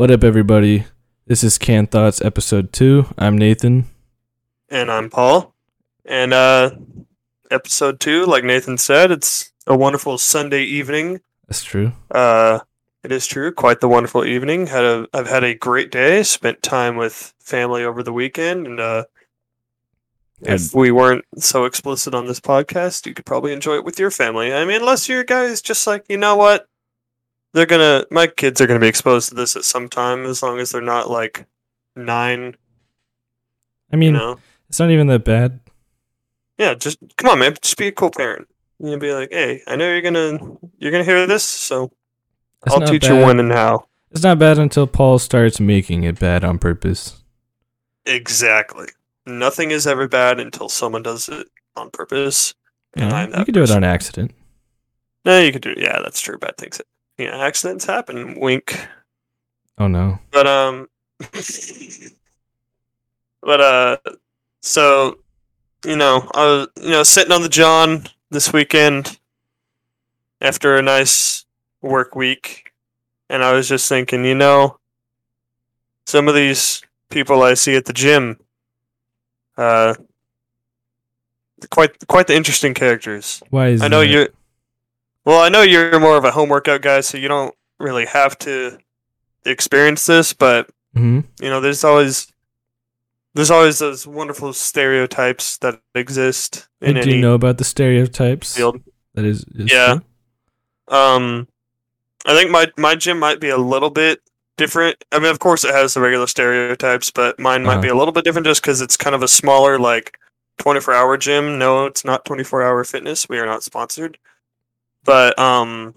What up, everybody? This is Canned Thoughts episode two. I'm Nathan. And I'm Paul. And uh episode two, like Nathan said, it's a wonderful Sunday evening. That's true. Uh it is true, quite the wonderful evening. Had a I've had a great day, spent time with family over the weekend, and uh if we weren't so explicit on this podcast, you could probably enjoy it with your family. I mean, unless your guys just like, you know what? They're gonna my kids are gonna be exposed to this at some time as long as they're not like nine, I you mean, know. it's not even that bad. Yeah, just come on, man. Just be a cool parent. You know, be like, hey, I know you're gonna you're gonna hear this, so It's I'll teach bad. you when and how. It's not bad until Paul starts making it bad on purpose. Exactly. Nothing is ever bad until someone does it on purpose. Yeah, you could do it on accident. No, you could do. it. Yeah, that's true. Bad things. Yeah, accidents happen. Wink. Oh no. But um, but uh, so you know, I was you know sitting on the John this weekend after a nice work week, and I was just thinking, you know, some of these people I see at the gym, uh, quite quite the interesting characters. Why is I know that? Well, I know you're more of a home workout guy, so you don't really have to experience this. But Mhm. you know, there's always there's always those wonderful stereotypes that exist in do any you know about the stereotypes? field. That is, is Yeah. true? Um, I think my my gym might be a little bit different. I mean, of course, it has the regular stereotypes, but mine might Uh-huh. be a little bit different just because it's kind of a smaller, like 24 hour gym. No, it's not 24 hour fitness. We are not sponsored, but um,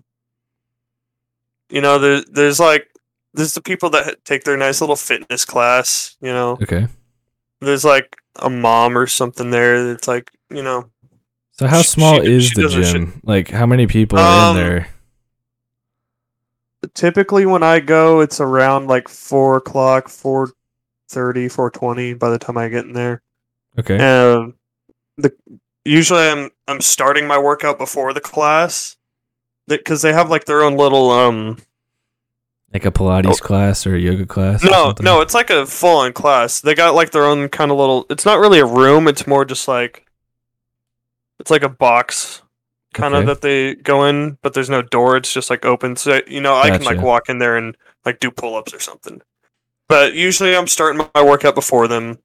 you know, there there's like there's the people that take their nice little fitness class. You know, Okay. there's like a mom or something there. That's like you know, So how She- small she- is she the gym? Like how many people are Um, in there? typically when I go, it's around like four o'clock, four thirty, four twenty. By the time I get in there, Okay. um, the usually I'm I'm starting my workout before the class, because they have like their own little um. like a Pilates oh. class or a yoga class? No, no, it's like a full on class. They got like their own kind of little. It's not really a room. It's more just like. It's like a box, kind of Okay. that they go in, but there's no door. It's just like open, so you know I can like walk in there and like do pull ups or something. But usually I'm starting my workout before them.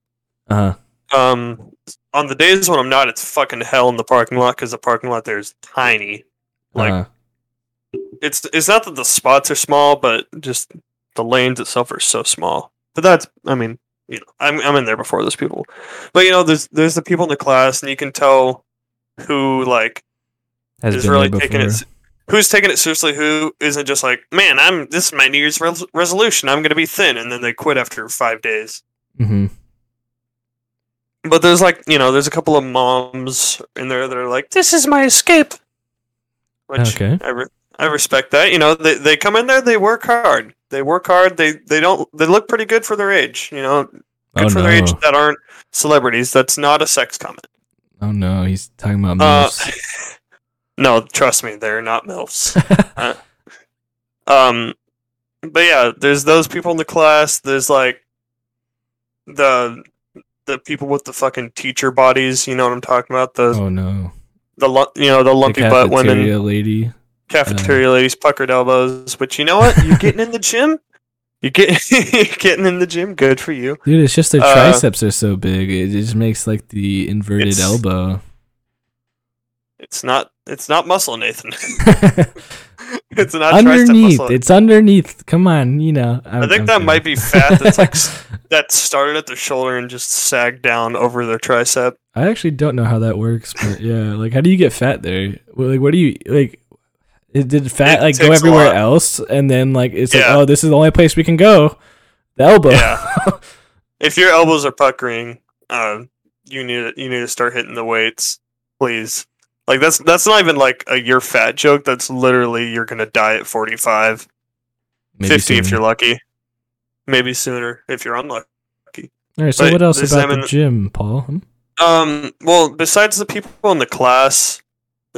Uh-huh. Um, on the days when I'm not, it's fucking hell in the parking lot because the parking lot there is tiny. Like uh-huh. It's it's not that the spots are small, but just the lanes itself are so small. But that's I mean, you know, I'm I'm in there before those people. But you know, there's there's the people in the class and you can tell who like Has is really taking it who's taking it seriously, who isn't just like, man, I'm this is my New Year's res- resolution. I'm gonna be thin, and then they quit after five days. Mm-hmm. But there's like you know, there's a couple of moms in there that are like, this is my escape. Which Okay. I re- I respect that. You know, they they come in there, they work hard. They work hard. They they don't they look pretty good for their age. You know, good Oh for no. their age that aren't celebrities. That's not a sex comment. Oh no, he's talking about Uh, no, trust me, they're not milfs. Uh, um, but yeah, there's those people in the class. There's like the the people with the fucking teacher bodies. You know what I'm talking about? The oh no. the you know the The lumpy butt women, lady. Cafeteria ladies, puckered elbows. But you know what? You're getting in the gym. You get you're getting in the gym. Good for you. Dude, it's just their Uh, triceps are so big. It just makes like the inverted It's- elbow. It's not it's not muscle, Nathan. it's not underneath. muscle. It's underneath. Come on, you know. I think that might be fat. That's like that started at the shoulder and just sagged down over their tricep. I actually don't know how that works, but yeah, like how do you get fat there? Like what do you like? It- Did fat It like go everywhere else, and then like it's like oh, this is the only place we can go, the elbow. Yeah. If your elbows are puckering, uh, you need to, you need to start hitting the weights, please. Like that's that's not even like a you're fat joke. That's literally you're gonna die at 45, Maybe 50 if you're lucky, maybe sooner if you're unlucky. All right. So but what else about the gym, Paul? Hmm? Um, well, besides the people in the class,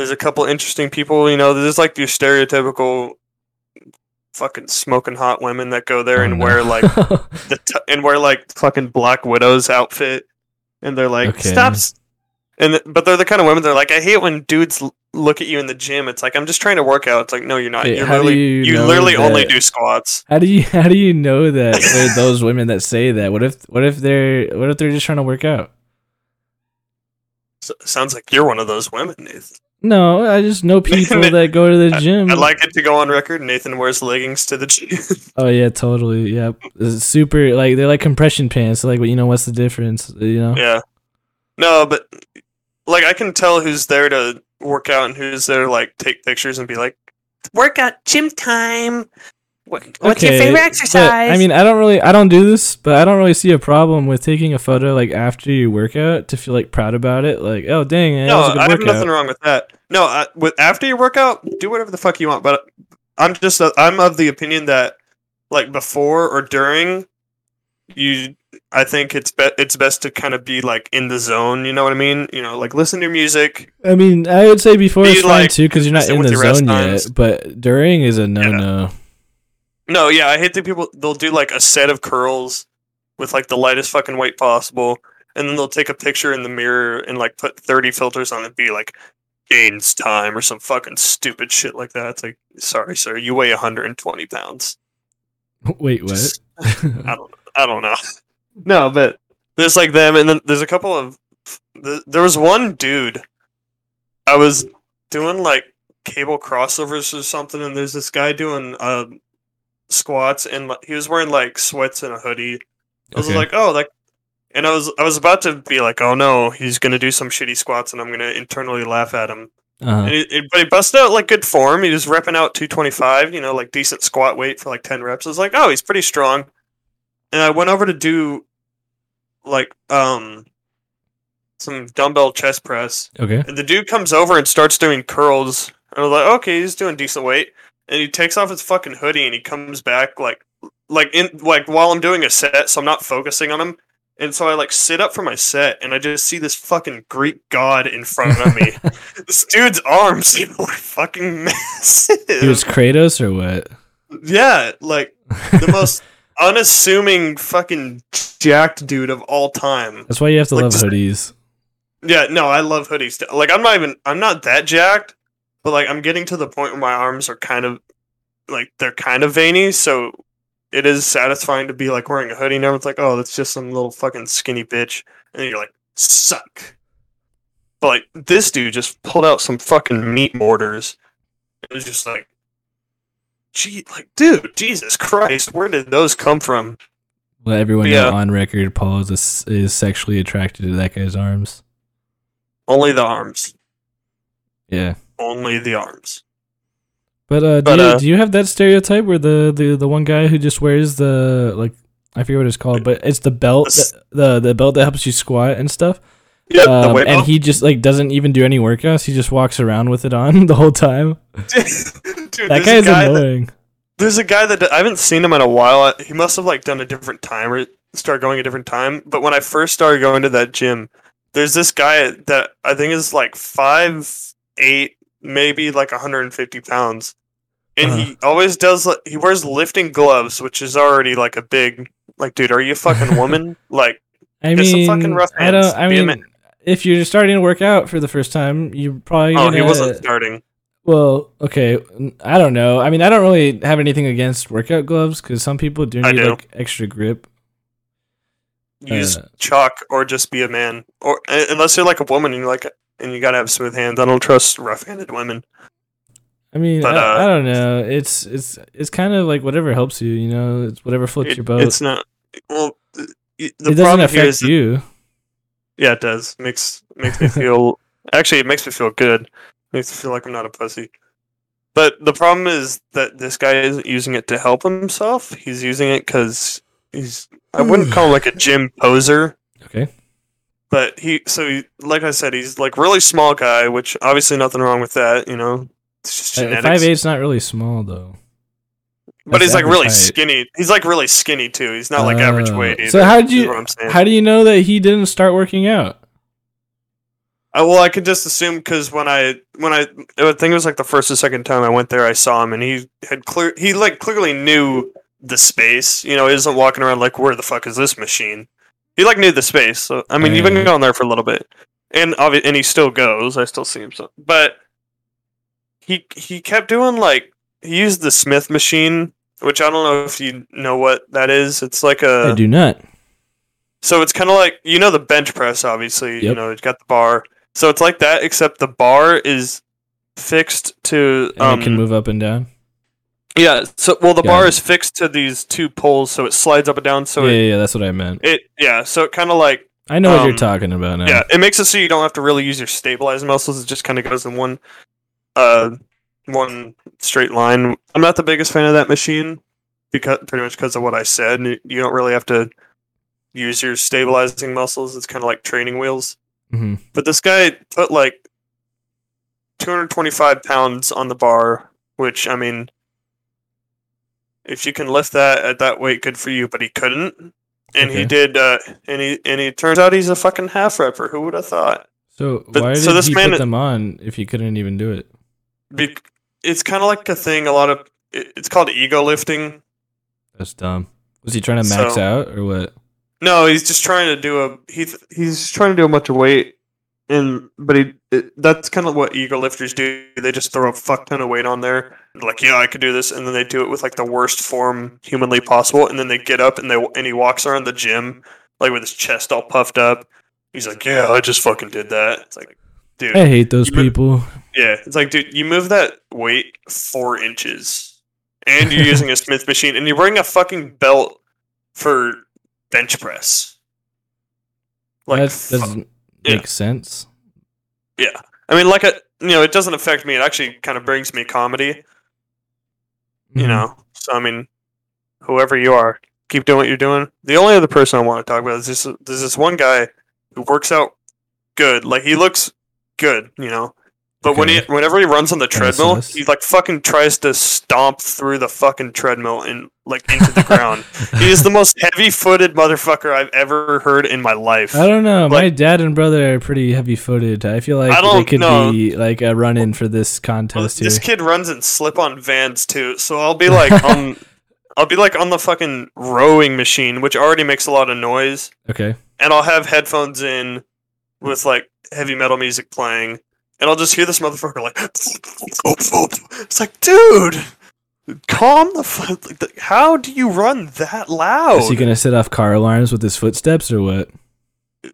there's a couple interesting people. You know, there's like your stereotypical fucking smoking hot women that go there Oh, and no. wear like the t- and wear like fucking Black Widow's outfit, and they're like, Okay. "Stop!" And th- but they're the kind of women. They're like, "I hate when dudes l- look at you in the gym." It's like I'm just trying to work out. It's like, no, you're not. Wait, you're literally you you, literally only do squats. How do you how do you know that those women that say that? What if what if they're what if they're just trying to work out? S- sounds like you're one of those women, Nathan. No, I just know people that go to the gym. I'd like it to go on record. Nathan wears leggings to the gym. oh yeah, totally. Yeah, It's super. Like they're like compression pants. Like, you know, what's the difference? You know. yeah. No, but like I can tell who's there to work out and who's there to like take pictures and be like, workout gym time. What, what's your Okay, favorite but, exercise? I mean, I don't really, I don't do this, but I don't really see a problem with taking a photo like after you workout to feel like proud about it. Like, oh dang, that no, was a good I have nothing wrong with that. No, I, with after your workout, do whatever the fuck you want. But I'm just I'm of the opinion that like before or during, you I think it's be- it's best to kind of be like in the zone. You know what I mean? You know, like listen to music. I mean, I would say before Be is fine like- too because you're not in the your zone yet. But during is a no no. No, yeah, I hate the people. They'll do like a set of curls with like the lightest fucking weight possible, and then they'll take a picture in the mirror and like put thirty filters on it, be like gains time or some fucking stupid shit like that. It's like, sorry, sir, you weigh 120 pounds. Wait, what? Just- I don't, I don't know. No, but there's like them, and then there's a couple of. There was one dude. I was doing like cable crossovers or something, and there's this guy doing uh, squats, and he was wearing like sweats and a hoodie. I was Okay. like, oh, like, and I was I was about to be like, oh no, he's gonna do some shitty squats, and I'm gonna internally laugh at him. Uh-huh. And he, he- but he busted out like good form. He was repping out 225, you know, like decent squat weight for like 10 reps. I was like, oh, he's pretty strong. And I went over to do like um some dumbbell chest press. Okay. And the dude comes over and starts doing curls. I was like, okay, he's doing decent weight. And he takes off his fucking hoodie and he comes back like like in like while I'm doing a set, so I'm not focusing on him. And so I like sit up for my set and I just see this fucking Greek god in front of me. this dude's arms were fucking massive. He was Kratos or what? yeah, like the most unassuming fucking jacked dude of all time. That's why you have to Like, love just- hoodies. Yeah, no, I love hoodies. Like I'm not even I'm not that jacked, but like I'm getting to the point where my arms are kind of like they're kind of veiny, so it is satisfying to be like wearing a hoodie and everyone's like, "Oh, that's just some little fucking skinny bitch." And you're like, "Suck." But like this dude just pulled out some fucking meat mortars. It was just like Gee, like, dude, Jesus Christ, where did those come from? Let everyone Yeah. know on record, Paul is, is sexually attracted to that guy's arms. Only the arms. Yeah. Only the arms. But uh, do, But, you, uh, do you have that stereotype where the, the, the one guy who just wears the like I forget what it's called, but it's the belt that, the the belt that helps you squat and stuff. Yep, the Um, and belt. he just like doesn't even do any workouts. He just walks around with it on the whole time. Dude, That guy's guy that- annoying. There's a guy that I haven't seen him in a while. He must have like done a different time or start going a different time. But when I first started going to that gym, there's this guy that I think is like five eight, maybe like 150 pounds, and he always does. He wears lifting gloves, which is already like a big like, dude, are you a fucking woman? like, I mean, fucking rough I don't. I Be mean, if you're starting to work out for the first time, you probably oh, he gonna- wasn't starting. Well, okay, I don't know. I mean, I don't really have anything against workout gloves because some people do need do. like extra grip. Use Uh, chalk or just be a man, or uh, unless you're like a woman and you're like and you gotta have smooth hands. I don't trust rough-handed women. I mean, But, I, uh, I don't know. It's it's it's kind of like whatever helps you. You know, it's whatever floats It- your boat. It's not. Well, th- the it doesn't problem here affect is that- you. yeah, it does. Makes makes me feel. actually, it makes me feel good. Makes me feel like I'm not a pussy. But the problem is that this guy isn't using it to help himself. He's using it because he's. I wouldn't call him like a gym poser, Okay. But he. So, he, like I said, he's like really small guy, which obviously nothing wrong with that. You know, it's just genetics. Five eight's not really small though. but That's he's like really height. skinny. He's like really skinny too. He's not like oh. average Oh. weight. Either, So how'd is you- what I'm saying. How do you know that he didn't start working out? I, well, I could just assume because when I when I I think it was like the first or second time I went there, I saw him and he had clear he like clearly knew the space. You know, he isn't walking around like where the fuck is this machine? He like knew the space. So I mean, you've been going there for a little bit, and obvi- and he still goes. I still see him. So, but he he kept doing like he used the Smith machine, which I don't know if you know what that is. It's like a I do not. so it's kind of like you know the bench press, obviously. You know, it's got the bar. So it's like that, except the bar is fixed to. And Um, it can move up and down. Yeah. So well, the Got bar it. is fixed to these two poles, so it slides up and down. So yeah, it, yeah, that's what I meant. it yeah. So it kind of like I know what you're um, talking about now. yeah, it makes it so you don't have to really use your stabilizing muscles. It just kind of goes in one, uh, one straight line. I'm not the biggest fan of that machine because pretty much because of what I said. You don't really have to use your stabilizing muscles. It's kind of like training wheels. hmm But this guy put like 225 pounds on the bar, which I mean, if you can lift that at that weight, good for you. But he couldn't, and he did. Uh, and he and he turns out he's a fucking half repper. Who would have thought? So But- why so did this he man- put them on if he couldn't even do it? Be- it's kind of like a thing. A lot of it- it's called ego lifting. That's dumb. Was he trying to max So- out or what? No, he's just trying to do a he he's trying to do a bunch of weight, and but he it, that's kind of what ego lifters do. They just throw a fuck ton of weight on there, like yeah, I could do this, and then they do it with like the worst form humanly possible, and then they get up and they and he walks around the gym like with his chest all puffed up. He's like, yeah, I just fucking did that. It's like, dude, I hate those people. yeah, it's like, dude, you move that weight four inches, and you're using a Smith machine, and you're wearing a fucking belt for bench press. Like, that doesn't yeah. make sense. Yeah. I mean, like a, you know, it doesn't affect me. It actually kind of brings me comedy, you Mhm. know. So I mean, whoever you are, keep doing what you're doing. The only other person I want to talk about is this. There's this one guy who works out good. Like he looks good, you know. But when he, whenever he runs on the treadmill, he like fucking tries to stomp through the fucking treadmill and like into the ground. He is the most heavy-footed motherfucker I've ever heard in my life. I don't know. My dad and brother are pretty heavy footed. I feel like I they could know. be like a run in for this Well, contest this here. kid runs in slip-on vans too, so I'll be like on, I'll be like on the fucking rowing machine, which already makes a lot of noise, Okay. and I'll have headphones in with like heavy metal music playing, and I'll just hear this motherfucker like, oh, oh, it's like, dude, calm the fuck. Like, how do you run that loud? Is he gonna set off car alarms with his footsteps or what?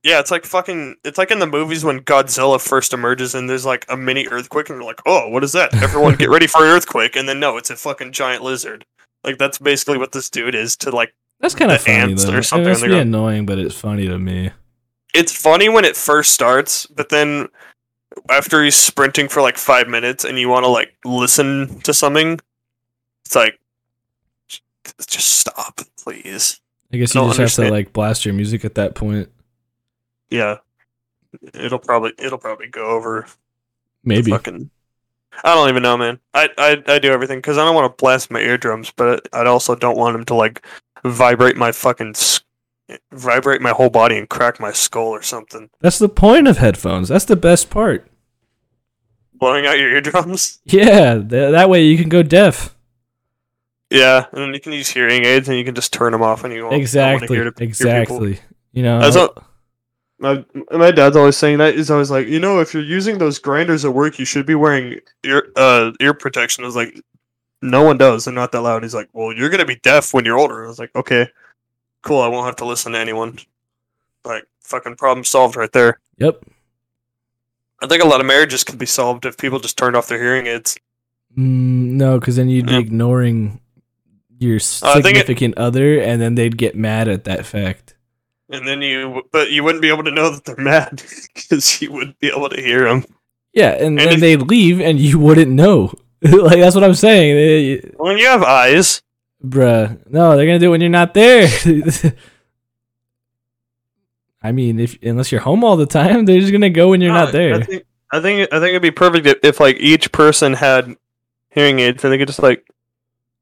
Yeah, it's like fucking. It's like in the movies when Godzilla first emerges and there's like a mini earthquake, and you're like, "Oh, what is that?" Everyone get ready for an earthquake, and then no, it's a fucking giant lizard. Like that's basically what this dude is to like. That's kind of funny ants though. or It something must be the annoying, but it's funny to me. It's funny when it first starts, but then after he's sprinting for like five minutes, and you want to like listen to something, it's like, just stop, please. I guess you don't just have to like blast your music at that point. Yeah, it'll probably it'll probably go over Maybe. Fucking, I don't even know, man. I I, I do everything because I don't want to blast my eardrums, but I also don't want them to like vibrate my fucking vibrate my whole body and crack my skull or something. That's the point of headphones. That's the best part. Blowing out your eardrums. Yeah, th- that way you can go deaf. Yeah, and then you can use hearing aids and you can just turn them off when you wanna Exactly. hear to- hear people. Exactly. You know. That's what- My my dad's always saying that. He's always like, you know, if you're using those grinders at work, you should be wearing ear uh ear protection. I was like, no one does. They're not that loud. He's like, well, you're gonna be deaf when you're older. I was like, okay, cool. I won't have to listen to anyone. Like, fucking problem solved right there. Yep. I think a lot of marriages could be solved if people just turned off their hearing aids. Mm, no, because then you'd be ignoring your Uh, it- significant other, and then they'd get mad at that fact. And then you, but you wouldn't be able to know that they're mad because you wouldn't be able to hear them. Yeah, and, And then if- they'd leave, and you wouldn't know. like that's what I'm saying, When you have eyes, bruh. No, they're gonna do it when you're not there. I mean, if unless you're home all the time, they're just gonna go when you're No, not there. I think, I think I think it'd be perfect if, if like each person had hearing aids and they could just like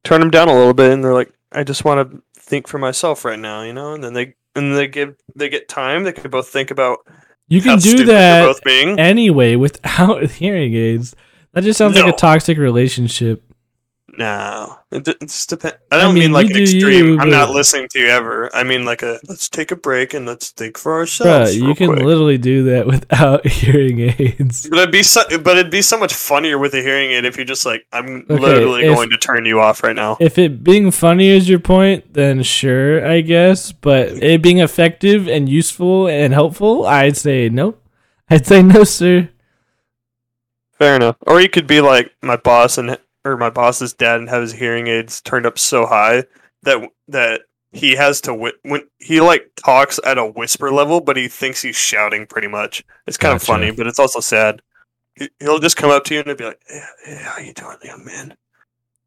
turn them down a little bit and they're like, I just want to think for myself right now, you know. And then they and they give they get time. They could both think about You can do that anyway without hearing aids. That just sounds like a toxic relationship. No, it, it just depends. I I don't mean, mean, like an extreme. you, I'm not listening to you ever. I mean like a let's take a break and let's think for Bruh, ourselves. you can quick. literally do that without hearing aids. But it'd be so, but it'd be so much funnier with a hearing aid if you're just like, I'm Okay, literally if- going to turn you off right now. If it being funny is your point, then sure, I guess. But it being effective and useful and helpful, I'd say nope. I'd say no, sir. Fair enough. Or you could be like my boss and or my boss's dad and have his hearing aids turned up so high that that he has to whi- when he like talks at a whisper level, but he thinks he's shouting pretty much. It's kind Gotcha. of funny, but it's also sad. He- He'll just come up to you and he'll be like, "Yeah, yeah how you doing, young man?"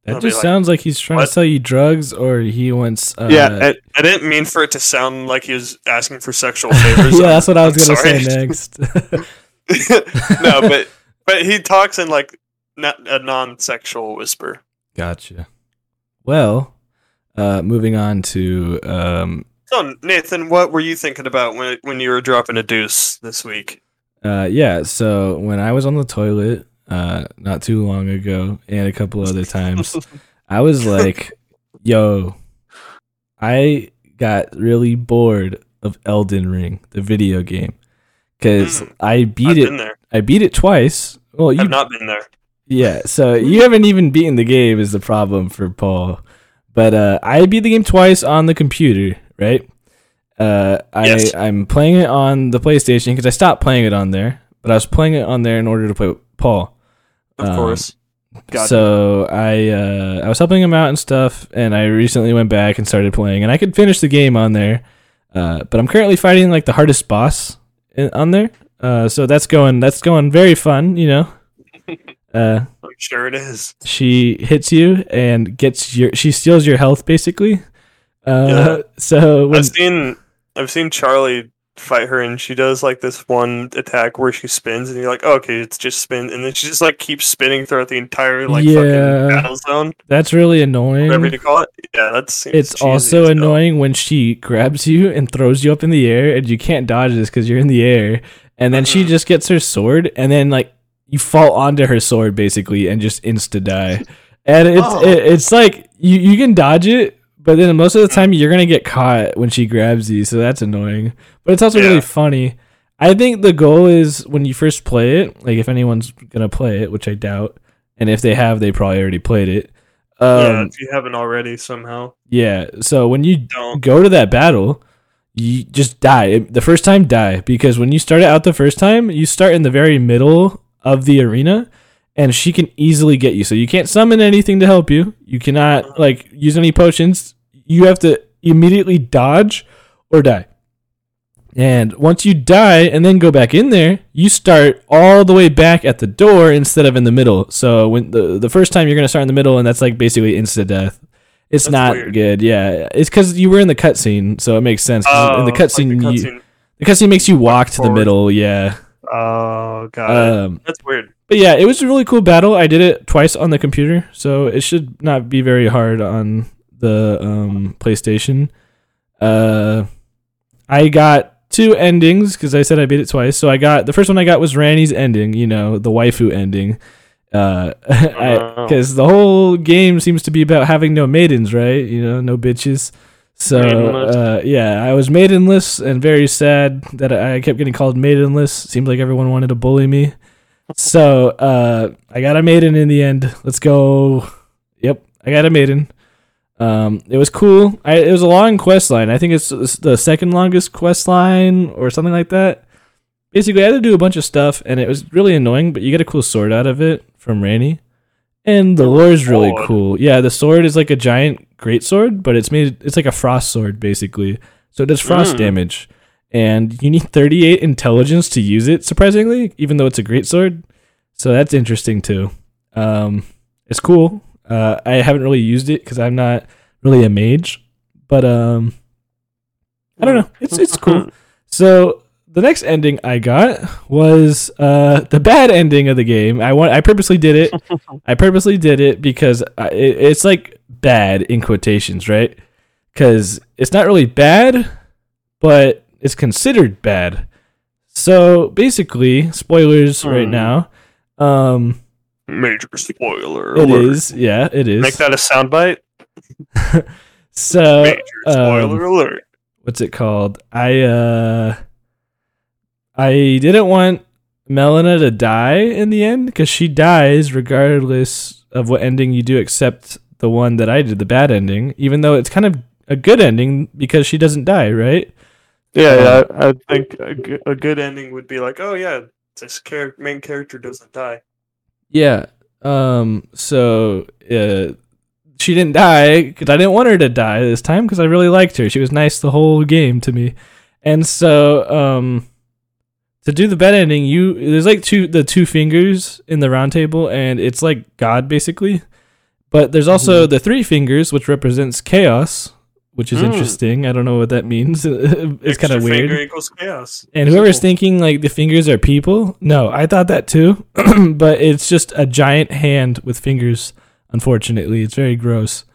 That just like, sounds like he's trying "What?" to sell you drugs, or he wants. Uh, yeah, I, I didn't mean for it to sound like he was asking for sexual favors. yeah, that's what I was I'm gonna say next. no, but but he talks in like not a non-sexual whisper. gotcha. Well, uh, moving on to um, So Nathan, what were you thinking about when when you were dropping a deuce this week? Uh, yeah. So when I was on the toilet, uh, not too long ago, and a couple other times, I was like, "Yo, I got really bored of Elden Ring, the video game, because Mm, I beat I've it. I beat it twice. Well, you I've not been there. Yeah, so you haven't even beaten the game is the problem for Paul. But uh, I beat the game twice on the computer, right? Uh, I Yes. I'm playing it on the PlayStation because I stopped playing it on there, but I was playing it on there in order to play with Paul. Of Um, course. Gotcha. So I uh, I was helping him out and stuff, and I recently went back and started playing, and I could finish the game on there. Uh, but I'm currently fighting like the hardest boss in, on there. Uh, so that's going that's going very fun, you know. Uh, I'm sure it is. she hits you and gets your she steals your health basically. Uh, Yeah. so when I've seen I've seen Charlie fight her, and she does like this one attack where she spins, and you're like, oh, okay, it's just spin, and then she just like keeps spinning throughout the entire like Yeah. fucking battle zone, that's really annoying. whatever you call it. Yeah, that's It's also annoying when she grabs you and throws you up in the air and you can't dodge this because you're in the air. And then she Mhm. just gets her sword and then like you fall onto her sword basically and just insta die. And it's Oh. it, it's like you, you can dodge it, but then most of the time you're gonna get caught when she grabs you, so that's annoying. But it's also Yeah. really funny. I think the goal is when you first play it, like if anyone's gonna play it, which I doubt, and if they have, they probably already played it. yeah, Um, if you haven't already somehow, yeah. So when you don't. go to that battle, you just die. The first time, die. Because when you start it out the first time, you start in the very middle of the arena, and she can easily get you. So you can't summon anything to help you. You cannot, like, use any potions. You have to immediately dodge or die. And once you die and then go back in there, you start all the way back at the door instead of in the middle. So when the the first time you're gonna start in the middle, and that's like basically instant death. It's That's not weird. good. Yeah, it's because you were in the cutscene, so it makes sense. 'cause in the Oh, like cutscene, you cutscene. the cutscene makes you walk to the middle. Yeah. Oh god, Um, that's weird. but yeah, it was a really cool battle. I did it twice on the computer, so it should not be very hard on the um, PlayStation. Uh, I got two endings because I said I beat it twice. So I got the first one I got was Ranni's ending, you know, the waifu ending. Uh, Oh. because the whole game seems to be about having no maidens, right? You know, no bitches. So uh, yeah, I was maidenless and very sad that I kept getting called maidenless. Seemed like everyone wanted to bully me. So uh, I got a maiden in the end. Let's go. Yep, I got a maiden. Um, it was cool. I, it was a long quest line. I think it's, it's the second longest quest line or something like that. Basically, I had to do a bunch of stuff, and it was really annoying. But you get a cool sword out of it from Ranni, and the lore is really cool. Yeah, the sword is like a giant great sword, but it's made. It's like a frost sword basically, so it does frost Mm. damage, and you need 38 intelligence to use it. Surprisingly, even though it's a great sword, so that's interesting too. Um, it's cool. Uh, I haven't really used it because I'm not really a mage, but um, I don't know. It's it's cool. So the next ending I got was uh the bad ending of the game. I want I purposely did it. I purposely did it because I, it, it's like bad in quotations, right? Because it's not really bad, but it's considered bad. So basically, spoilers right Hmm. now. Um, Major spoiler. it alert. is, yeah, it is. Make that a soundbite. so Major spoiler um, alert. what's it called? I uh I didn't want Melina to die in the end because she dies regardless of what ending you do, except the one that I did, the bad ending. Even though it's kind of a good ending because she doesn't die, right? Yeah, yeah. I, I think a good, a good ending would be like, oh yeah, this char- main character doesn't die. Yeah. Um. So uh, she didn't die because I didn't want her to die this time because I really liked her. She was nice the whole game to me, and so um, to do the bad ending, you there's like two the two fingers in the round table, and it's like God basically. But there's also the three fingers, which represents chaos, which is Mm. interesting. I don't know what that means. it's kind of weird. Finger equals chaos. And whoever's Simple. thinking like the fingers are people, no, I thought that too, but it's just a giant hand with fingers. Unfortunately, it's very gross.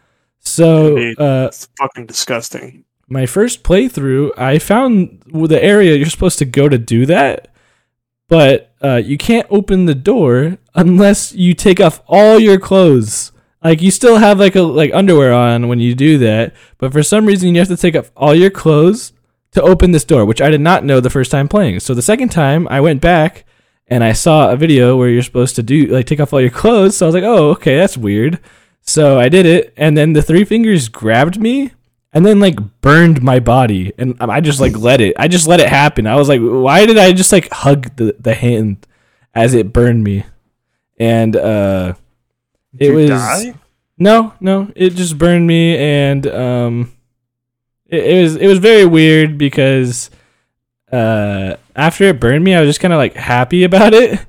So, uh, It's fucking disgusting. My first playthrough, I found the area you're supposed to go to do that, but uh, you can't open the door unless you take off all your clothes. Like you still have like a like underwear on when you do that, but for some reason you have to take off all your clothes to open this door, which I did not know the first time playing. So the second time I went back and I saw a video where you're supposed to do like take off all your clothes. So I was like, "Oh, okay, that's weird." So I did it, and then the three fingers grabbed me and then like burned my body, and I just like let it. I just let it happen. I was like, "Why did I just like hug the the hand as it burned me?" And uh, it you was die? no, no, it just burned me, and um, it, it was it was very weird because uh, after it burned me, I was just kind of like happy about it,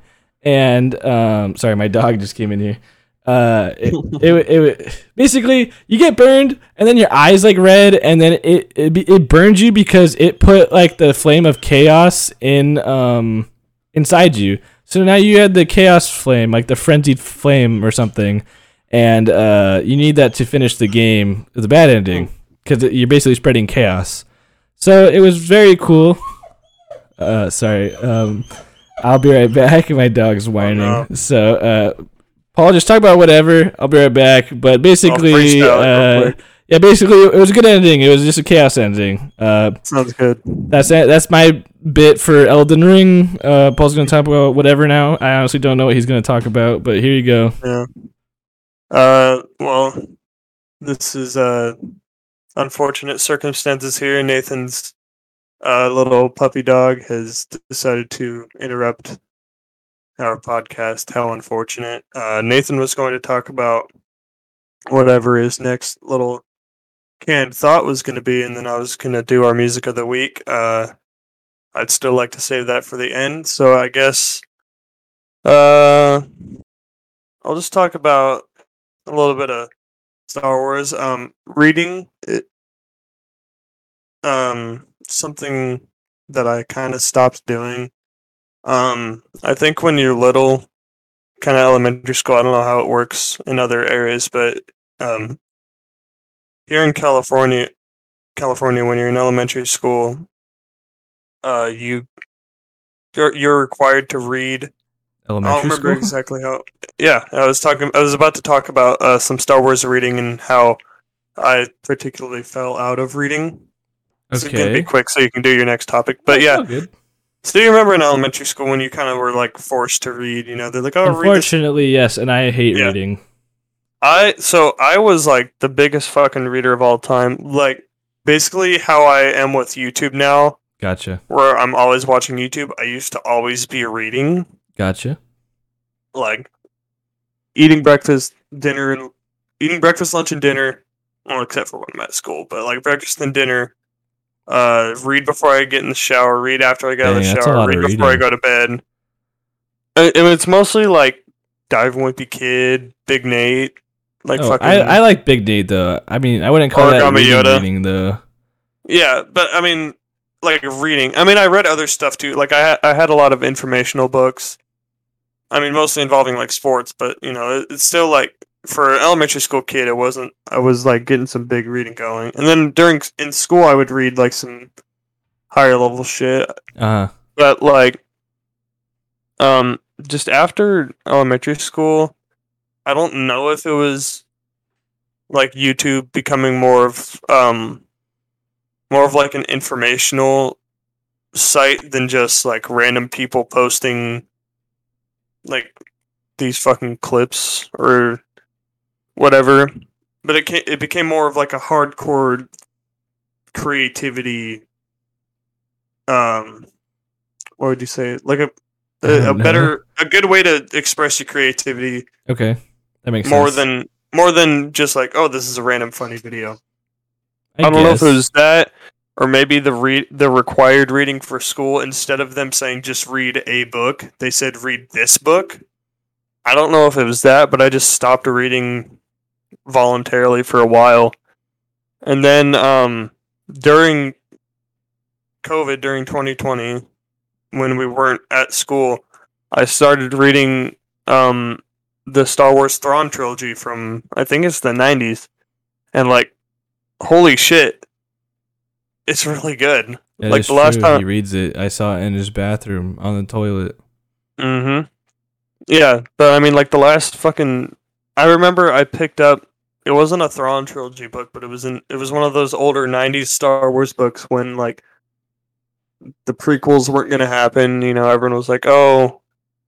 and um, sorry, my dog just came in here. Uh, it, it, it, it basically you get burned, and then your eyes like red, and then it it, it burns you because it put like the flame of chaos in um inside you. So now you had the chaos flame, like the frenzied flame or something, and uh, you need that to finish the game. The bad ending because you're basically spreading chaos. So it was very cool. Uh, sorry. Um, I'll be right back. My dog's whining. no. So, uh, Paul, just talk about whatever. I'll be right back. But basically, freestyle it real uh, yeah, basically, it was a good ending. It was just a chaos ending. Uh, Sounds good. that's. That's my bit for Elden Ring. Uh, Paul's gonna talk about whatever now. I honestly don't know what he's gonna talk about, but here you go. Yeah. Uh, well, this is uh unfortunate circumstances here. Nathan's uh little puppy dog has decided to interrupt our podcast. How unfortunate. Uh, Nathan was going to talk about whatever his next little canned thought was going to be, and then I was going to do our music of the week. Uh, I'd still like to save that for the end, so I guess. Uh, I'll just talk about a little bit of Star Wars. Um, reading it, um, something that I kind of stopped doing. Um, I think when you're little, kind of elementary school. I don't know how it works in other areas, but um, here in California, California, when you're in elementary school, uh, you you're you're required to read I don't remember school. exactly how. Yeah, I was talking. I was about to talk about uh, some Star Wars reading and how I particularly fell out of reading. So it's gonna be quick, so you can do your next topic. But That's yeah, so you remember in elementary school when you kind of were like forced to read? You know, they're like, "Oh, read this." Unfortunately, yes, and I hate Yeah. reading. I so I was like the biggest fucking reader of all time. Like basically how I am with YouTube now, Gotcha. where I'm always watching YouTube. I used to always be reading. Gotcha. like eating breakfast, dinner, and eating breakfast, lunch, and dinner. Well, except for when I'm at school, but like breakfast and dinner. Uh, read before I get in the shower. Read after I get out of the Dang, that's a shower. lot Read before I reading. go to bed. And it's mostly like Dive Wimpy Kid, Big Nate, like Oh, fucking. I, I like Big Nate though. I mean, I wouldn't call that Origami reading, Yoda. reading though. Yeah, but I mean, like reading. I mean, I read other stuff too. Like I, ha- I had a lot of informational books. I mean, mostly involving like sports, but you know, it, it's still like for an elementary school kid, it wasn't. I was like getting some big reading going, and then during in school, I would read like some higher level shit. Uh-huh. but like, um, just after elementary school, I don't know if it was like YouTube becoming more of um more of like an informational site than just like random people posting like these fucking clips or whatever. But it ca- it became more of like a hardcore creativity. Um, what would you say? Like a don't know. better a good way to express your creativity Okay, that makes more sense. than more than just like oh this is a random funny video. I, I, don't know if it was that or maybe the read the required reading for school instead of them saying just read a book, they said read this book. I don't know if it was that, but I just stopped reading voluntarily for a while. And then um during COVID during 2020 when we weren't at school, I started reading um the Star Wars Thrawn trilogy from I think it's the 90s. And like holy shit. It's really good. That like the last true. time- he reads it, I saw it in his bathroom on the toilet. Mm-hmm. Yeah, but I mean, like the last fucking. I remember I picked up. It wasn't a Thrawn trilogy book, but it was in. It was one of those older '90s Star Wars books when like the prequels weren't gonna happen. You know, everyone was like, "Oh,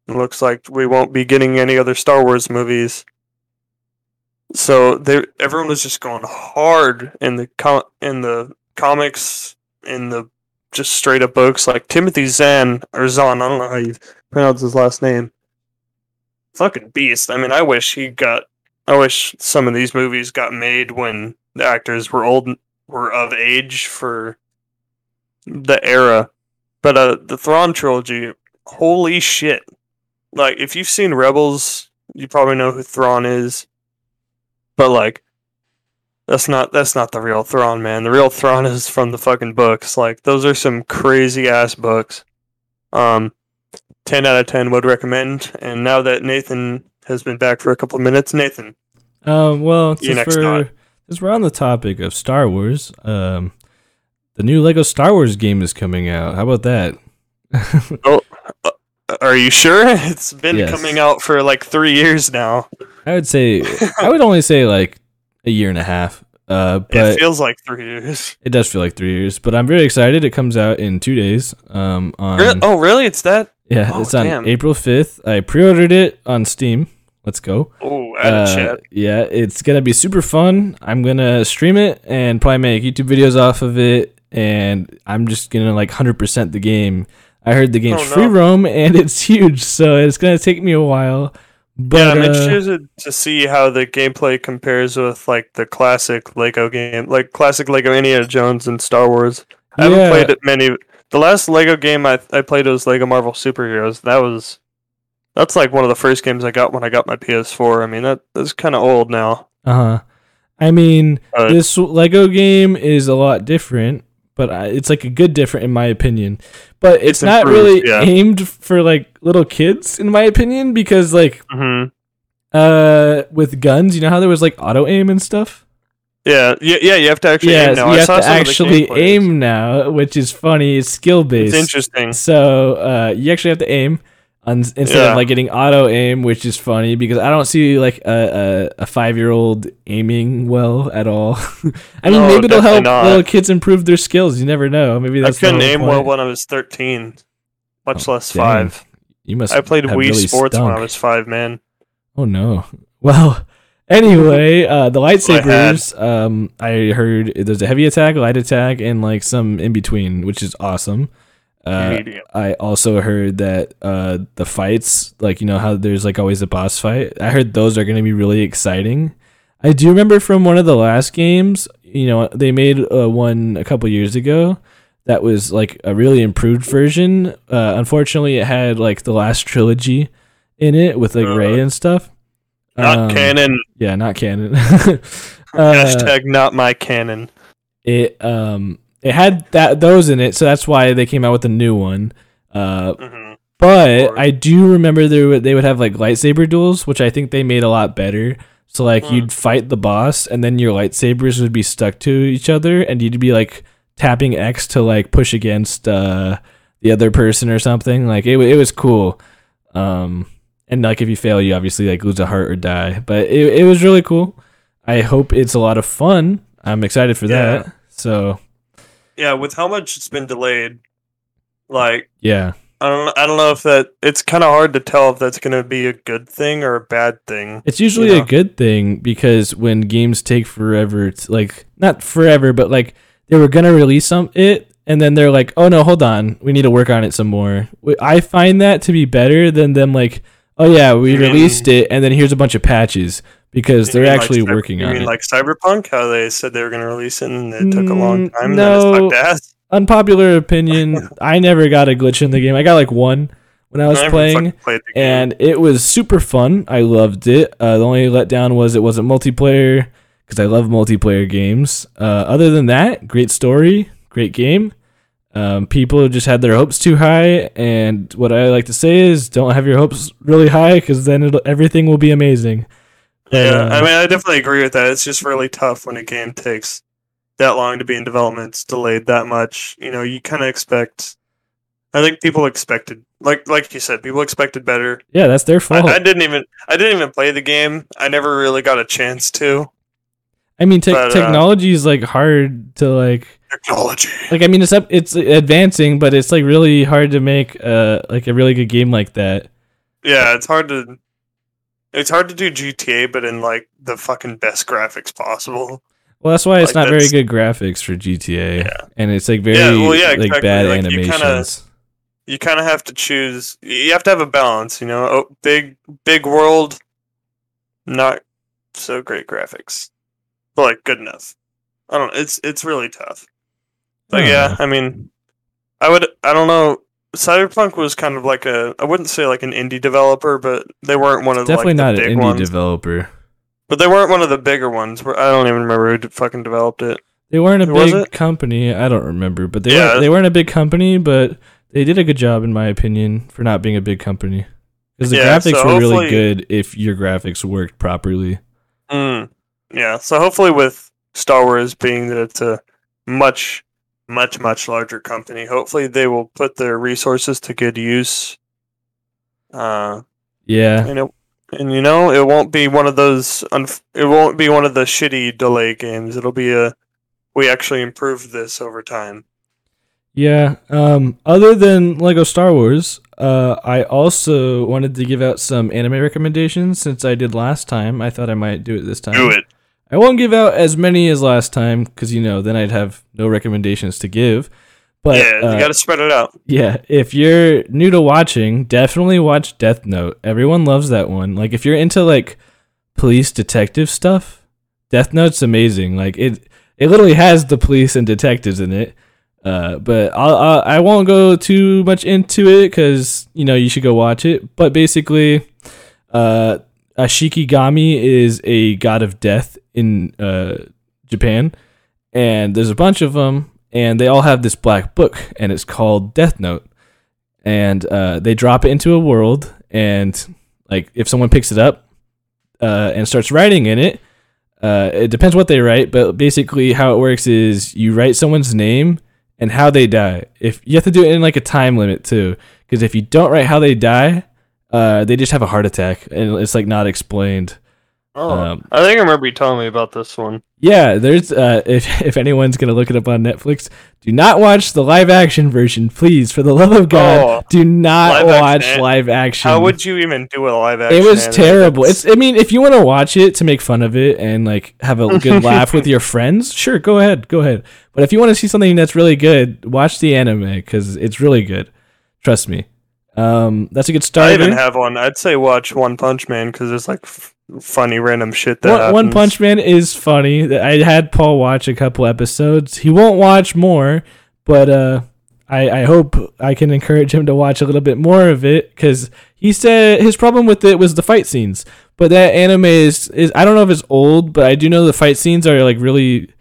looks like we won't be getting any other Star Wars movies." So they everyone was just going hard in the com- in the comics in the just straight up books like Timothy Zahn or Zahn. I don't know how you pronounce his last name. Fucking beast. I mean, I wish he got. I wish some of these movies got made when the actors were old, were of age for the era. But uh, the Thrawn trilogy, holy shit! Like, if you've seen Rebels, you probably know who Thrawn is. But like, that's not that's not the real Thrawn, man. The real Thrawn is from the fucking books. Like, those are some crazy ass books. Um, 10 out of 10 would recommend. And now that Nathan has been back for a couple of minutes, Nathan, Um, well, You since next, we're, since we're on the topic of Star Wars, um, the new Lego Star Wars game is coming out. How about that? oh, are you sure? It's been Yes. coming out for like three years now. I would say I would only say like a year and a half. Uh, it feels like three years. it does feel like three years. But I'm very excited. It comes out in two days. Um, on Re- oh, really? It's that? yeah, oh, it's on damn. April 5th. I pre-ordered it on Steam. Let's go. Oh, Uh, chat. Yeah, it's gonna be super fun. I'm gonna stream it and probably make YouTube videos off of it, and I'm just gonna like 100% the game. I heard the game's Oh, no. free roam and it's huge, so it's gonna take me a while. But yeah, I'm uh, interested to see how the gameplay compares with like the classic Lego game, like classic Lego Indiana Jones and Star Wars. I haven't played it many. The last Lego game I I played was Lego Marvel Superheroes. That was that's like one of the first games I got when I got my PS4. I mean that that's kind of old now. uh-huh. I mean, Uh, this Lego game is a lot different, but I, it's like a good different in my opinion. But it's, It's not improved, really yeah. aimed for like little kids, in my opinion, because like hmm uh with guns, you know how there was like auto aim and stuff. Yeah, yeah, yeah. You have to actually Yes, aim now. you have to actually aim now, which is funny. It's skill based. It's interesting. So uh, you actually have to aim instead Yeah. of like getting auto aim, which is funny because I don't see like a, a, a five year old aiming well at all. I mean, No, maybe it'll help not. little kids improve their skills. You never know. Maybe that's the couldn't aim point. well when I was 13, much Oh, less dang. five. You must. I played Wii really Sports when I was five, man. Oh no. Well, anyway, uh, the what I lightsabers. Um, I heard there's a heavy attack, light attack, and like some in between, which is awesome. Uh, I also heard that uh, the fights, like you know how there's like always a boss fight. I heard those are going to be really exciting. I do remember from one of the last games, you know, they made uh, one a couple years ago that was like a really improved version. Uh, unfortunately, it had like the last trilogy in it with like Uh, Rey and stuff. Not Um, canon. Yeah, not canon. uh, Hashtag not my canon. it um it had that those in it, so that's why they came out with a new one. Uh, hmm but I do remember there would, they would have like lightsaber duels, which I think they made a lot better. So like Hmm. you'd fight the boss, and then your lightsabers would be stuck to each other, and you'd be like tapping X to like push against uh, the other person or something. Like it, it was cool. Um, and like if you fail, you obviously like lose a heart or die. But it, it was really cool. I hope it's a lot of fun. I'm excited for Yeah. that. So Yeah, with how much it's been delayed, like yeah, I don't I don't know if that it's kind of hard to tell if that's going to be a good thing or a bad thing. it's usually You a good thing because when games take forever, to, like not forever, but like they were gonna release some it, and then they're like, oh no, hold on, we need to work on it some more. I find that to be better than them like, oh yeah, we You mean- released it, and then here's a bunch of patches because they're mean like actually Cyber- working you on mean it. like Cyberpunk, how they said they were going to release it and it took a long Mm, time no. then it's ass. Unpopular opinion, I never got a glitch in the game. I got like one when I was I playing. fucking played the game. and it was super fun. I loved it. Uh, the only letdown was it wasn't multiplayer because I love multiplayer games. Uh, other than that, great story, great game. Um, people just had their hopes too high, and what I like to say is, don't have your hopes really high because then it'll, everything will be amazing. Yeah, uh, I mean, I definitely agree with that. It's just really tough when a game takes that long to be in development. It's delayed that much. You know, you kind of expect. I think people expected, like like you said, people expected better. yeah, that's their I, fault. I didn't even I didn't even play the game. I never really got a chance to. I mean, te- but, uh, technology is like hard to like Technology. like I mean it's up it's advancing, but it's like really hard to make uh like a really good game like that. Yeah, it's hard to. It's hard to do GTA, but in like the fucking best graphics possible. Well, that's why it's Like, not very good graphics for GTA, Yeah. and it's like very Yeah, well, yeah, like bad Like, animations. you kind of have to choose. You have to have a balance, you know. Oh, big, big world, not so great graphics, but like good enough. I don't. It's it's really tough. But Huh. yeah, I mean, I would. I don't know. Cyberpunk was kind of like a. I wouldn't say like an indie developer, but they weren't one of Definitely like, not the an indie ones. developer. but they weren't one of the bigger ones. I don't even remember who fucking developed it. They weren't a was big it? company. I don't remember, but they Yeah. weren't, they weren't a big company, but they did a good job in my opinion for not being a big company. Because the Yeah, graphics so were really good if your graphics worked properly. Mm. Yeah. So hopefully, with Star Wars being that it's a much, much, much larger company, hopefully they will put their resources to good use. Uh, Yeah, and it, and you know, it won't be one of those. Unf- it won't be one of the shitty delay games. It'll be a. We actually improved this over time. Yeah. Um, other than Lego Star Wars, uh, I also wanted to give out some anime recommendations since I did last time. I thought I might do it this time. Do it. I won't give out as many as last time because you know then I'd have no recommendations to give. But yeah, uh, you got to spread it out. yeah, if you're new to watching, definitely watch Death Note. Everyone loves that one. Like if you're into like police detective stuff, Death Note's amazing. Like it, it literally has the police and detectives in it. Uh, but I'll, I'll I won't go too much into it because you know you should go watch it. But basically, uh, a Shinigami is a god of death in uh Japan, and there's a bunch of them, and they all have this black book, and it's called Death Note, and uh, they drop it into a world, and like if someone picks it up, uh, and starts writing in it, uh, it depends what they write, but basically how it works is you write someone's name and how they die. If you have to do it in like a time limit too, because if you don't write how they die, uh, they just have a heart attack, and it's like not explained. Oh, Um, I think I remember you telling me about this one. Yeah, there's uh, if if anyone's gonna look it up on Netflix, do not watch the live action version, please. For the love of God, Oh, do not live watch an- live action. How would you even do a live action? it was anime? terrible. It's I mean, if you want to watch it to make fun of it and like have a good laugh with your friends, sure, go ahead, go ahead. But if you want to see something that's really good, watch the anime because it's really good. Trust me. Um, that's a good start. I even have one. I'd say watch One Punch Man because there's like f- funny random shit that One, One. Punch Man is funny. I had Paul watch a couple episodes. He won't watch more, but uh, I I hope I can encourage him to watch a little bit more of it because he said his problem with it was the fight scenes. But that anime is is I don't know if it's old, but I do know the fight scenes are like really.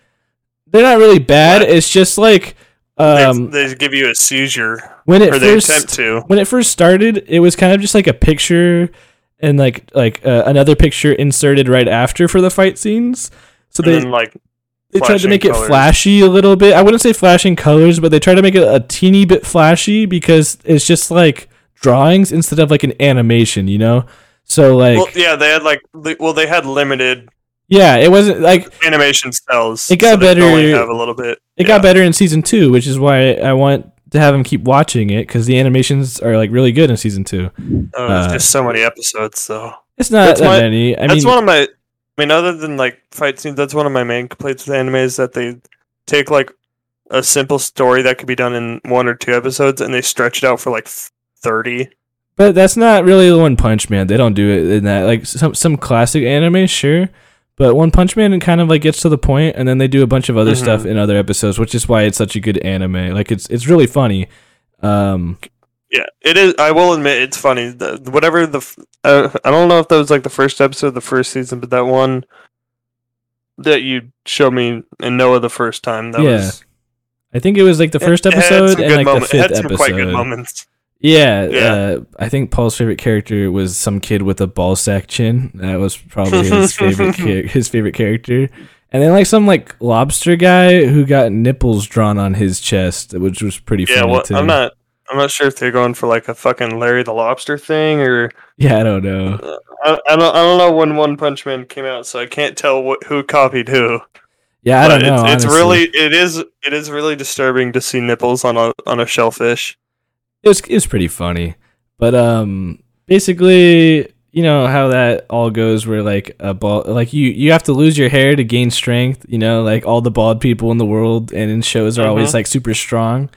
They're not really bad. It's just like um they, give you a seizure, when it they first attempt to. when it first started, it was kind of just like a picture and like like uh, another picture inserted right after for the fight scenes. So And they then like they tried to make it flashy a little bit. I wouldn't say flashing colors, but they tried to make it a teeny bit flashy because it's just like drawings instead of like an animation, you know? So like Well, yeah, they had like li- well, they had limited yeah, it wasn't like animation cells. It got so they could only better- Have a little bit. it yeah. got better in season 2, which is why I want to have them keep watching it cuz the animations are like really good in season 2. Oh, there's uh, just so many episodes, though. It's not That's that my- many. I that's mean one of my. I mean, other than like fight scenes, that's one of my main complaints with anime is that they take like a simple story that could be done in one or two episodes and they stretch it out for like thirty. But that's not really One Punch Man. They don't do it in that. Like some some classic anime, sure. But One Punch Man kind of like gets to the point, and then they do a bunch of other Mhm. stuff in other episodes, which is why it's such a good anime. Like it's it's really funny. Um, Yeah, it is. I will admit it's funny. The, whatever the, uh, I don't know if that was like the first episode of the first season, but that one that you showed me in Noah the first time, that Yeah, was I think it was like the first it had some episode and like moment- the it fifth had some episode. quite good moments. Yeah, Yeah. Uh, I think Paul's favorite character was some kid with a ball sack chin. That was probably his favorite char- his favorite character. And then like some like lobster guy who got nipples drawn on his chest, which was pretty Yeah, funny well, too. I'm not. I'm not sure if they're going for like a fucking Larry the Lobster thing or Yeah, I don't know. I, I don't I don't know when One Punch Man came out, so I can't tell what, who copied who. Yeah, I But don't know. It's, it's really it is it is really disturbing to see nipples on a on a shellfish. It was it was pretty funny. But um basically, you know how that all goes where like a ball like you you have to lose your hair to gain strength, you know, like all the bald people in the world and in shows are always Mhm. like super strong.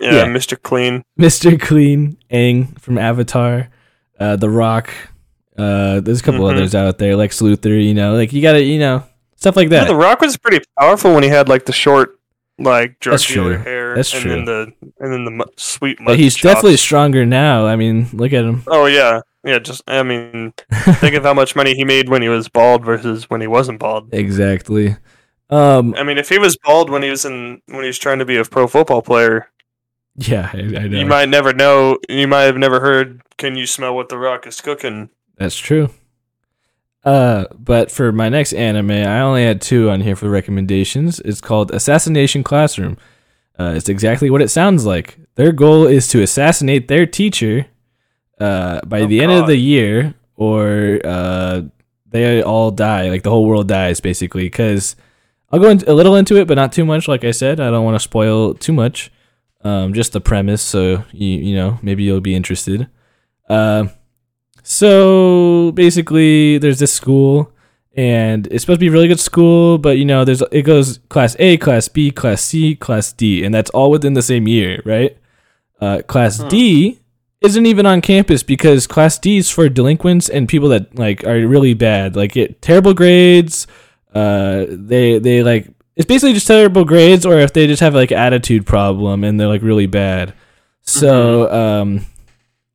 Yeah, Yeah. Mr. Clean. Mr. Clean, Aang from Avatar, uh The Rock, uh there's a couple Mhm. others out there like Sluther, you know, like you got to, you know, stuff like Yeah, that. the Rock was pretty powerful when he had like the short like drug That's dealer true. hair That's and true. then the and then the mu- sweet but he's chops. definitely stronger now. I mean, look at him. Oh yeah. Yeah, just I mean think of how much money he made when he was bald versus when he wasn't bald. exactly. Um I mean, if he was bald when he was in when he was trying to be a pro football player, yeah, I, I know. you might never know. You might have never heard. Can you smell what the Rock is cooking? That's true. Uh, but for my next anime, I only had two on here for recommendations. It's called Assassination Classroom. Uh, it's exactly what it sounds like. Their goal is to assassinate their teacher uh, by Oh, the end of the year, or uh, they all die. Like the whole world dies, basically. Because I'll go into, a little into it, but not too much. Like I said, I don't want to spoil too much. Um, just the premise, so you you know maybe you'll be interested. Uh, so basically, there's this school, and it's supposed to be a really good school, but you know, there's it goes class A, class B, class C, class D, and that's all within the same year, right? Uh, class Hmm. D isn't even on campus because class D is for delinquents and people that like are really bad, like get terrible grades. Uh, they they like it's basically just terrible grades, or if they just have like attitude problem and they're like really bad. So um,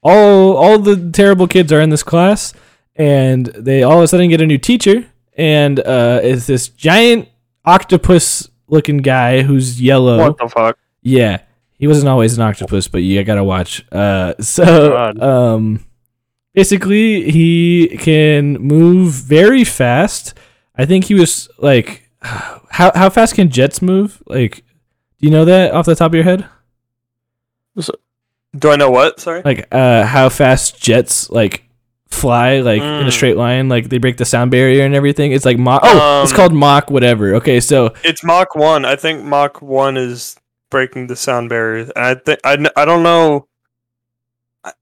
all all the terrible kids are in this class, and they all of a sudden get a new teacher, and uh, it's this giant octopus looking guy who's yellow. What the fuck? Yeah, he wasn't always an octopus, but you gotta watch. Uh, so um, basically, he can move very fast. I think he was like, how how fast can jets move? Like, do you know that off the top of your head? Do I know what? Sorry. Like, uh, how fast jets like fly like in a Mm. straight line? Like they break the sound barrier and everything. It's like Mach. Oh, it's Um, called Mach whatever. Okay, so It's Mach one. I think Mach one is breaking the sound barrier. I think I, I don't know.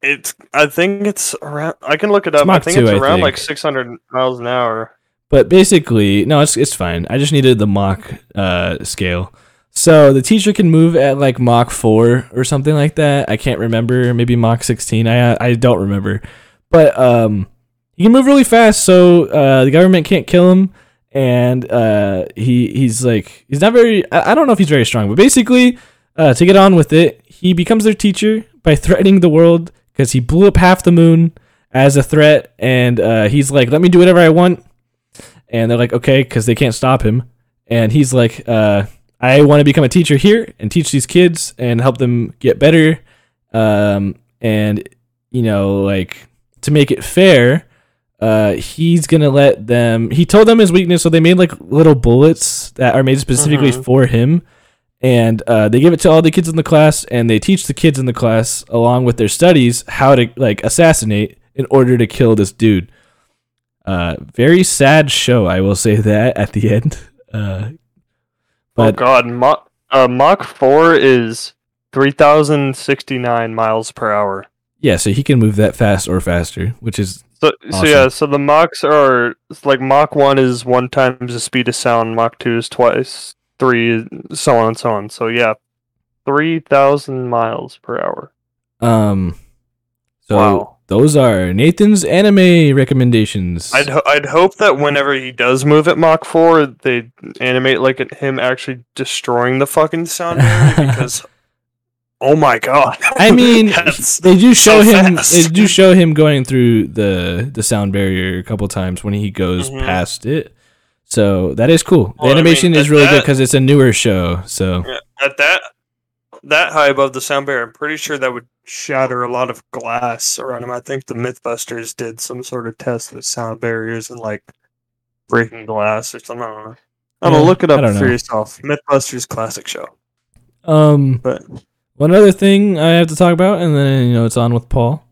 It's I think it's around. I can look it up. I think 2, it's around think. like 600 miles an hour. But basically, no, it's it's fine. I just needed the Mach uh, scale. So the teacher can move at like Mach four or something like that. I can't remember. Maybe Mach sixteen. I I don't remember. But um, he can move really fast, so uh, the government can't kill him. And uh, he he's like he's not very. I, I don't know if he's very strong, but basically, uh, to get on with it, he becomes their teacher by threatening the world because he blew up half the moon as a threat, and uh, he's like, "Let me do whatever I want." and they're like okay because they can't stop him and he's like uh, i want to become a teacher here and teach these kids and help them get better um, and you know like to make it fair uh, he's gonna let them. He told them his weakness, so they made like little bullets that are made specifically Mhm. for him, and uh, they give it to all the kids in the class, and they teach the kids in the class along with their studies how to like assassinate in order to kill this dude. Uh, very sad show, I will say that at the end. Uh, oh god, Mach, uh, Mach 4 is 3069 miles per hour. yeah, so he can move that fast or faster, which is So, so yeah, so the Machs are like Mach 1 is 1 times the speed of sound, Mach 2 is twice, 3 so on and so on. So yeah, 3000 miles per hour. um. So Wow. Those are Nathan's anime recommendations. I'd ho- I'd hope that whenever he does move at Mach 4, they animate like it- him actually destroying the fucking sound barrier because oh my god. I mean, they do show so him. fast. They do show him going through the the sound barrier a couple times when he goes Mhm. past it. So that is cool. The Well, I mean, animation is really good because it's a newer show. So at that that high above the sound barrier, I'm pretty sure that would shatter a lot of glass around him. I think the MythBusters did some sort of test with sound barriers and like breaking glass or something. I don't know. I'm Yeah, gonna look it up for know. yourself. MythBusters classic show. um, But one other thing I have to talk about, and then you know it's on with Paul.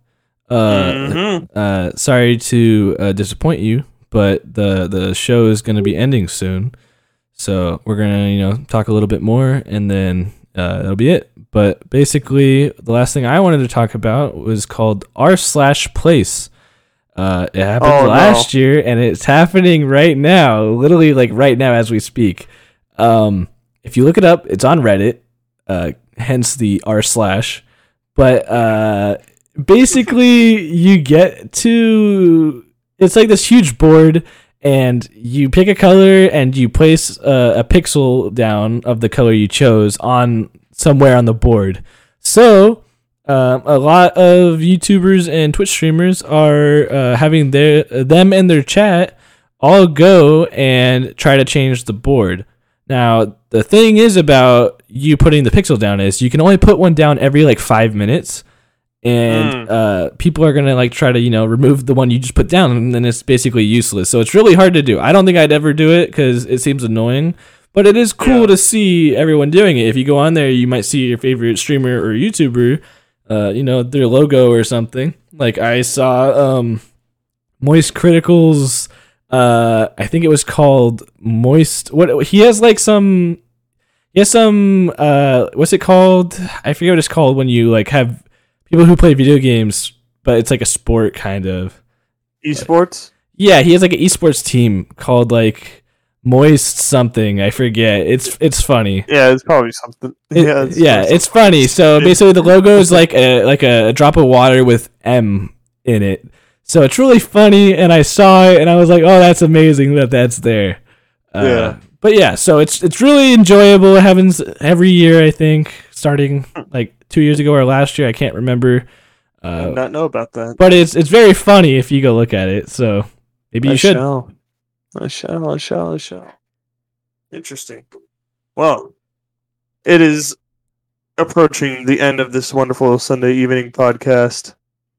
Uh, Mhm. uh, sorry to uh, disappoint you, but the the show is going to be ending soon. So we're gonna you know talk a little bit more, and then uh, that'll be it. But basically, the last thing I wanted to talk about was called R slash Place. Uh, it happened Oh, no. last year, and it's happening right now, literally like right now as we speak. Um, if you look it up, it's on Reddit, uh, hence the R slash. But uh, basically, you get to it's like this huge board, and you pick a color and you place uh, a pixel down of the color you chose on somewhere on the board. So. Um, a lot of YouTubers and Twitch streamers are uh, having their them and their chat all go and try to change the board. Now, the thing is about you putting the pixel down is you can only put one down every like five minutes, and Mm. uh, people are gonna like try to you know remove the one you just put down, and then it's basically useless. So it's really hard to do. I don't think I'd ever do it because it seems annoying, but it is cool Yeah. to see everyone doing it. If you go on there, you might see your favorite streamer or YouTuber, uh, you know, their logo or something. Like I saw um, Moist Criticals uh I think it was called Moist what he has like some he has some uh what's it called? I forget what it's called when you like have people who play video games but it's like a sport kind of. Esports? Yeah, he has like an esports team called like Moist something. I forget. It's it's funny. Yeah, it's probably something. It- yeah, it's yeah, probably it's funny. So basically, the logo is like a like a, drop of water with M in it. So it's really funny, and I saw it, and I was like, "Oh, that's amazing that that's there." Uh, Yeah. But yeah, so it's it's really enjoyable. It happens every year, I think, starting like two years ago or last year. I can't remember. I Uh, did not know about that. but it's it's very funny if you go look at it. So maybe you I should. Shall. I shall. I shall. I shall. Interesting. Well, it is approaching the end of this wonderful Sunday evening podcast.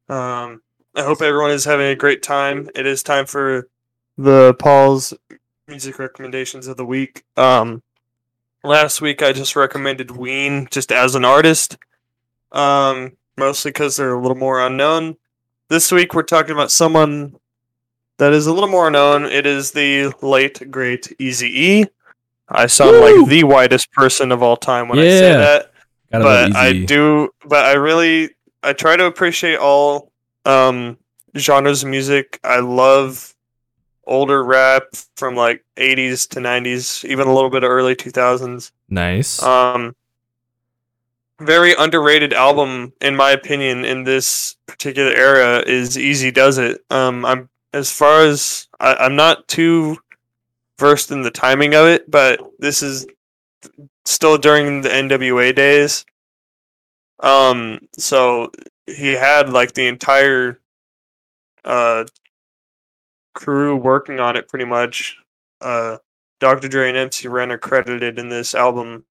Um, I hope everyone is having a great time. It is time for the Paul's music recommendations of the week. Um, last week I just recommended Ween just as an artist, um, mostly because they're a little more unknown. This week we're talking about someone that is a little more known. It is the late great Easy E. I sound Woo! like the whitest person of all time when I say that Gotta but I do. But I really, I try to appreciate all um, genres of music. I love older rap from like 80s to 90s, even a little bit of early 2000s. Nice. Um, very underrated album, in my opinion, in this particular era is Eazy-Duz-It. Um, I'm as far as I, I'm not too versed in the timing of it, but this is still during the NWA days. Um, so he had like the entire uh crew working on it pretty much. Uh, Dr. Dre and MC Ren are credited in this album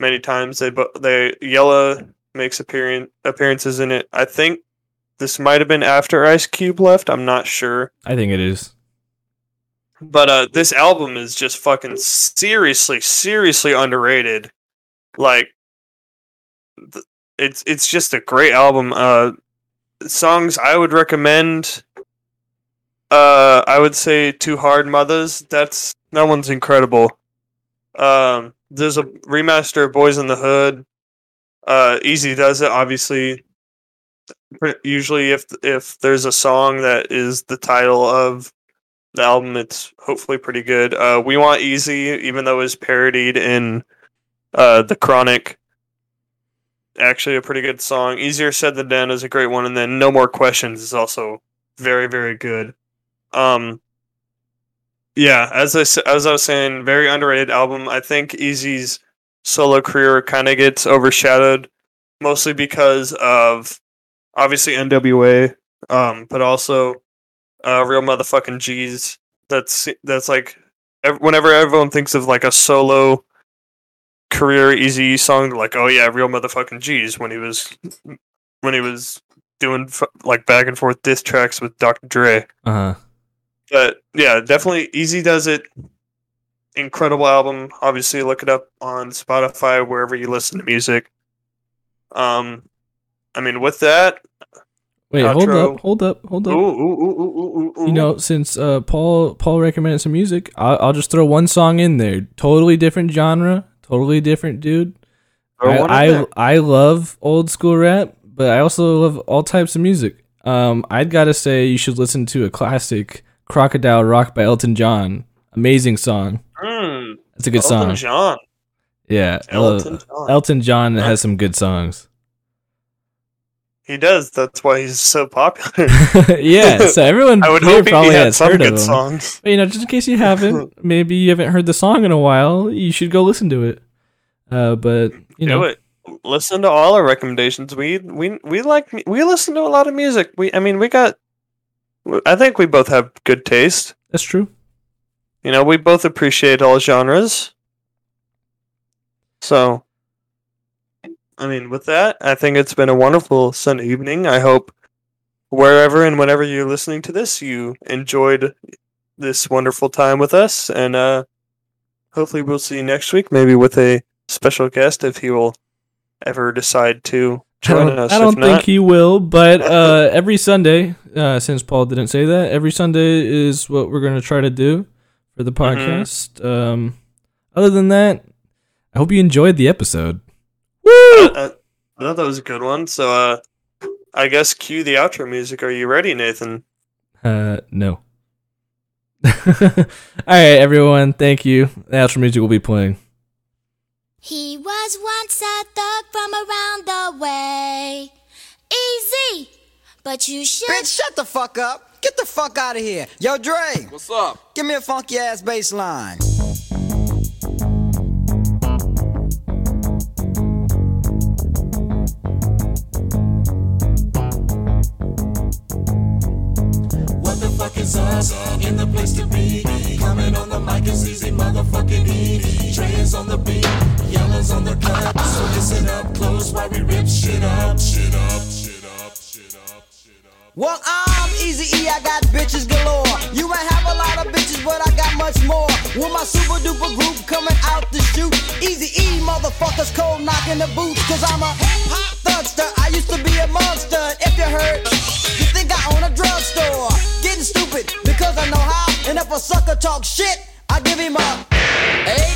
many times. They but they Yella makes appearance appearances in it. I think this might have been after Ice Cube left. I'm not sure. I think it is. But uh, this album is just fucking seriously, seriously underrated. Like, th- it's it's just a great album. Uh, songs I would recommend. Uh, I would say "Two Hard Mothers." That's that one's incredible. Um, there's a remaster of "Boys in the Hood." Uh, Eazy-Duz-It. Obviously, usually if if there's a song that is the title of the album, it's hopefully pretty good. Uh, "We Want Eazy," even though it's parodied in uh, the Chronic, actually a pretty good song. "Easier Said Than Done" is a great one, and then "No More Questions" is also very very good. Um, yeah, as I as I was saying, very underrated album. I think Eazy's solo career kind of gets overshadowed, mostly because of obviously NWA, um, but also uh, real motherfucking G's. That's that's like whenever everyone thinks of like a solo career Easy song, like oh yeah, real motherfucking G's when he was when he was doing like back and forth diss tracks with Dr. Dre. Uh huh. But yeah, definitely Eazy-Duz-It. Incredible album. Obviously, look it up on Spotify wherever you listen to music. Um, I mean, with that, Wait, hold up, hold up, hold up. ooh, ooh, ooh, You know, since uh, Paul Paul recommended some music, I'll, I'll just throw one song in there. Totally different genre, totally different dude. Throw one in I, I. I love old school rap, but I also love all types of music. Um, I'd gotta say you should listen to a classic, "Crocodile Rock" by Elton John. Amazing song. Mm, It's a good song. Elton song. John. Yeah, Elton John. Elton John has some good songs. he does. That's why he's so popular. yeah, so everyone I would here hope he probably had has some heard of good him. songs. But, you know, just in case you haven't, maybe you haven't heard the song in a while, you should go listen to it. Uh, but you Do know, it. Listen to all our recommendations. We we we like we listen to a lot of music. We I mean we got. I think we both have good taste. that's true. You know, we both appreciate all genres. So, I mean, with that, I think it's been a wonderful Sunday evening. I hope wherever and whenever you're listening to this, you enjoyed this wonderful time with us. And uh, hopefully, we'll see you next week, maybe with a special guest if he will ever decide to I don't, us. I don't think not, he will, but uh, every Sunday, uh, since Paul didn't say that, every Sunday is what we're going to try to do for the Mhm. podcast. Um, other than that, I hope you enjoyed the episode. I, Woo! I, I thought that was a good one. So, uh, I guess cue the outro music. Are you ready, Nathan? Uh, no. All right, everyone. Thank you. The outro music will be playing. He was once a thug from around the way. Easy, but you should. Bitch, shut the fuck up. Get the fuck out of here. Yo, Dre, What's up? give me a funky ass bass line. What the fuck is us? In the place to be. Coming on the mic is easy, motherfucking E. Dre is on the beat, Yella's on the cut. So listen up close while we rip shit up. Shit up, shit up, shit up, shit up. Well, I'm Easy E, I got bitches galore. You might have a lot of bitches, but I got much more. With my super duper group coming out to shoot. Easy E, motherfuckers cold knocking the boots. Cause I'm a hip hop thugster. I used to be a monster. If you heard, you think I own a drugstore. Getting stupid because I know how. And if a sucker talk shit, I give him a. Hey,